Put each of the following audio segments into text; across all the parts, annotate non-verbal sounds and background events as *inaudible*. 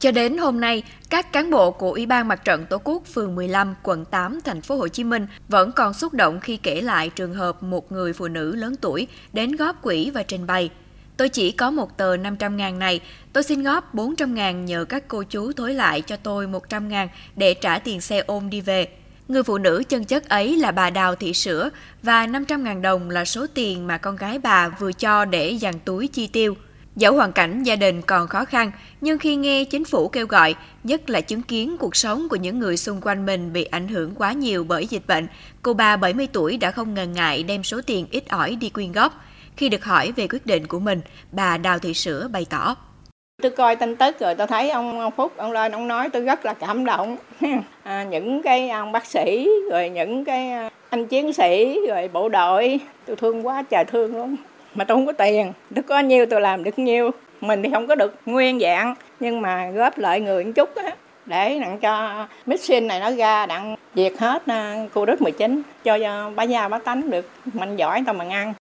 Cho đến hôm nay, các cán bộ của Ủy ban Mặt trận Tổ quốc phường 15, quận 8, thành phố Hồ Chí Minh vẫn còn xúc động khi kể lại trường hợp một người phụ nữ lớn tuổi đến góp quỹ và trình bày. Tôi chỉ có một tờ 500 ngàn này, tôi xin góp 400 ngàn nhờ các cô chú thối lại cho tôi 100 ngàn để trả tiền xe ôm đi về. Người phụ nữ chân chất ấy là bà Đào Thị Sữa và 500 ngàn đồng là số tiền mà con gái bà vừa cho để dàn túi chi tiêu. Dẫu hoàn cảnh gia đình còn khó khăn, nhưng khi nghe chính phủ kêu gọi, nhất là chứng kiến cuộc sống của những người xung quanh mình bị ảnh hưởng quá nhiều bởi dịch bệnh, cô bà 70 tuổi đã không ngần ngại đem số tiền ít ỏi đi quyên góp. Khi được hỏi về quyết định của mình, bà Đào Thị Sữa bày tỏ. Tôi coi tin tức rồi tôi thấy ông, ông Phúc, ông lên, ông nói tôi rất là cảm động. *laughs* À, những cái ông bác sĩ, rồi những cái à, anh chiến sĩ, rồi bộ đội, tôi thương quá trời thương luôn mà tôi không có tiền. Tôi có nhiêu tôi làm được nhiêu. Mình thì không có được nguyên dạng. Nhưng mà góp lợi người một chút á để đặng cho mixin này nó ra đặng diệt hết à, covid 19 cho bá gia bá tánh được mạnh giỏi tao mà ăn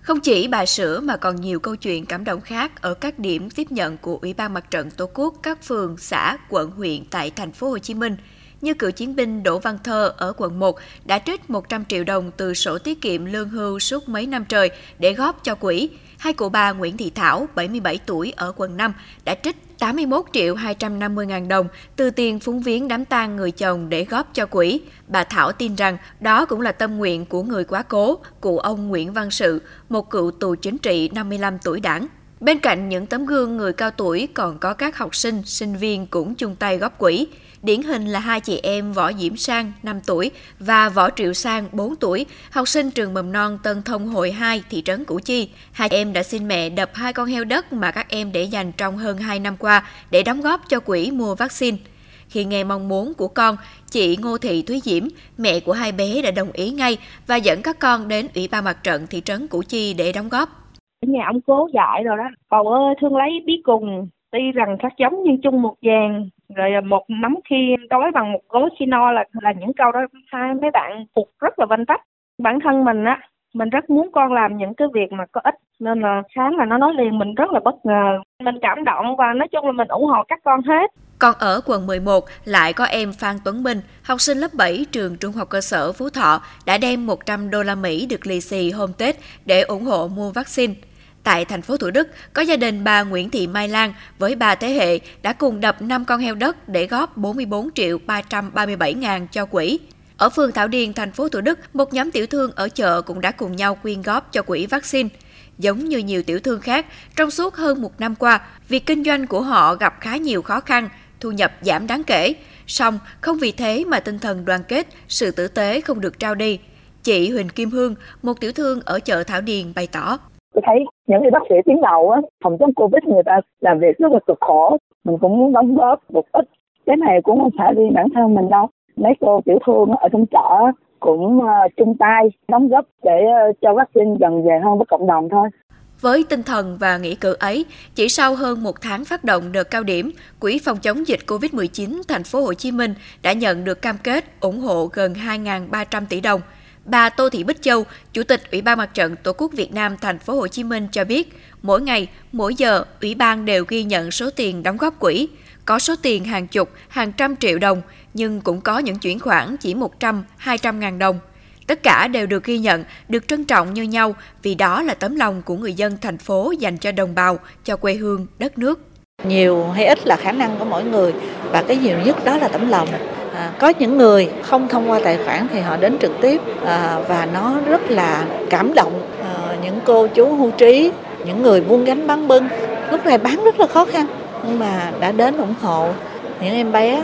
không chỉ bà Sữa mà còn nhiều câu chuyện cảm động khác ở các điểm tiếp nhận của Ủy ban Mặt trận Tổ quốc các phường, xã, quận, huyện tại thành phố Hồ Chí Minh – như cựu chiến binh Đỗ Văn Thơ ở quận 1 đã trích 100 triệu đồng từ sổ tiết kiệm lương hưu suốt mấy năm trời để góp cho quỹ. Hai cụ bà Nguyễn Thị Thảo, 77 tuổi ở quận 5, đã trích 81 triệu 250 ngàn đồng từ tiền phúng viếng đám tang người chồng để góp cho quỹ. Bà Thảo tin rằng đó cũng là tâm nguyện của người quá cố, cụ ông Nguyễn Văn Sự, một cựu tù chính trị 55 tuổi đảng. Bên cạnh những tấm gương người cao tuổi còn có các học sinh, sinh viên cũng chung tay góp quỹ. Điển hình là hai chị em Võ Diễm Sang 5 tuổi và Võ Triệu Sang 4 tuổi, học sinh trường mầm non Tân Thông Hội 2, thị trấn Củ Chi. Hai em đã xin mẹ đập hai con heo đất mà các em để dành trong hơn 2 năm qua để đóng góp cho quỹ mua vaccine. Khi nghe mong muốn của con, chị Ngô Thị Thúy Diễm, mẹ của hai bé đã đồng ý ngay và dẫn các con đến Ủy ban Mặt trận thị trấn Củ Chi để đóng góp. Nhà ông cố dạy rồi đó, bầu ơi thương lấy bí cùng, tuy rằng khác giống nhưng chung một vàng. Rồi à, một nắm khi đói bằng một gối khi no là là những câu đó hai mấy bạn phục rất là vanh tách. Bản thân mình á mình rất muốn con làm những cái việc mà có ích nên là sáng là nó nói liền mình rất là bất ngờ. Mình cảm động và nói chung là mình ủng hộ các con hết. Còn ở quận 11 lại có em Phan Tuấn Minh, học sinh lớp 7 trường trung học cơ sở Phú Thọ đã đem 100 đô la Mỹ được lì xì hôm Tết để ủng hộ mua vaccine. Tại thành phố Thủ Đức, có gia đình bà Nguyễn Thị Mai Lan với ba thế hệ đã cùng đập 5 con heo đất để góp 44 triệu 337 ngàn cho quỹ. Ở phường Thảo Điền, thành phố Thủ Đức, một nhóm tiểu thương ở chợ cũng đã cùng nhau quyên góp cho quỹ vaccine. Giống như nhiều tiểu thương khác, trong suốt hơn một năm qua, việc kinh doanh của họ gặp khá nhiều khó khăn, thu nhập giảm đáng kể. Song, không vì thế mà tinh thần đoàn kết, sự tử tế không được trao đi. Chị Huỳnh Kim Hương, một tiểu thương ở chợ Thảo Điền bày tỏ tôi thấy những người bác sĩ tuyến đầu á phòng chống covid người ta làm việc rất là cực khổ. Mình cũng muốn đóng góp một ít. Cái này cũng không phải riêng bản thân mình đâu. Mấy cô tiểu thương ở trong chợ cũng ờ, chung tay đóng góp để ờ, cho vaccine gần về hơn với cộng đồng thôi. Với tinh thần và nghĩa cử ấy, chỉ sau hơn một tháng phát động đợt cao điểm, Quỹ phòng chống dịch COVID-19 thành phố Hồ Chí Minh đã nhận được cam kết ủng hộ gần 2.300 tỷ đồng. Bà Tô Thị Bích Châu, Chủ tịch Ủy ban Mặt trận Tổ quốc Việt Nam thành phố Hồ Chí Minh cho biết, mỗi ngày, mỗi giờ, ủy ban đều ghi nhận số tiền đóng góp quỹ, có số tiền hàng chục, hàng trăm triệu đồng, nhưng cũng có những chuyển khoản chỉ 100, 200 ngàn đồng. Tất cả đều được ghi nhận, được trân trọng như nhau vì đó là tấm lòng của người dân thành phố dành cho đồng bào, cho quê hương, đất nước. Nhiều hay ít là khả năng của mỗi người và cái nhiều nhất đó là tấm lòng à, có những người không thông qua tài khoản thì họ đến trực tiếp à, và nó rất là cảm động. À, những cô chú hưu trí những người buôn gánh bán bưng lúc này bán rất là khó khăn nhưng mà đã đến ủng hộ những em bé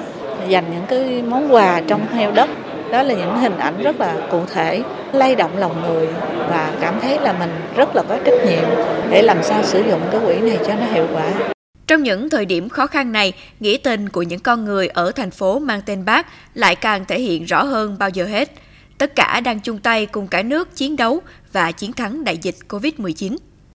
dành những cái món quà trong heo đất. Đó là những hình ảnh rất là cụ thể lay động lòng người và cảm thấy là mình rất là có trách nhiệm để làm sao sử dụng cái quỹ này cho nó hiệu quả trong những thời điểm khó khăn này, nghĩa tình của những con người ở thành phố mang tên Bác lại càng thể hiện rõ hơn bao giờ hết. Tất cả đang chung tay cùng cả nước chiến đấu và chiến thắng đại dịch COVID-19.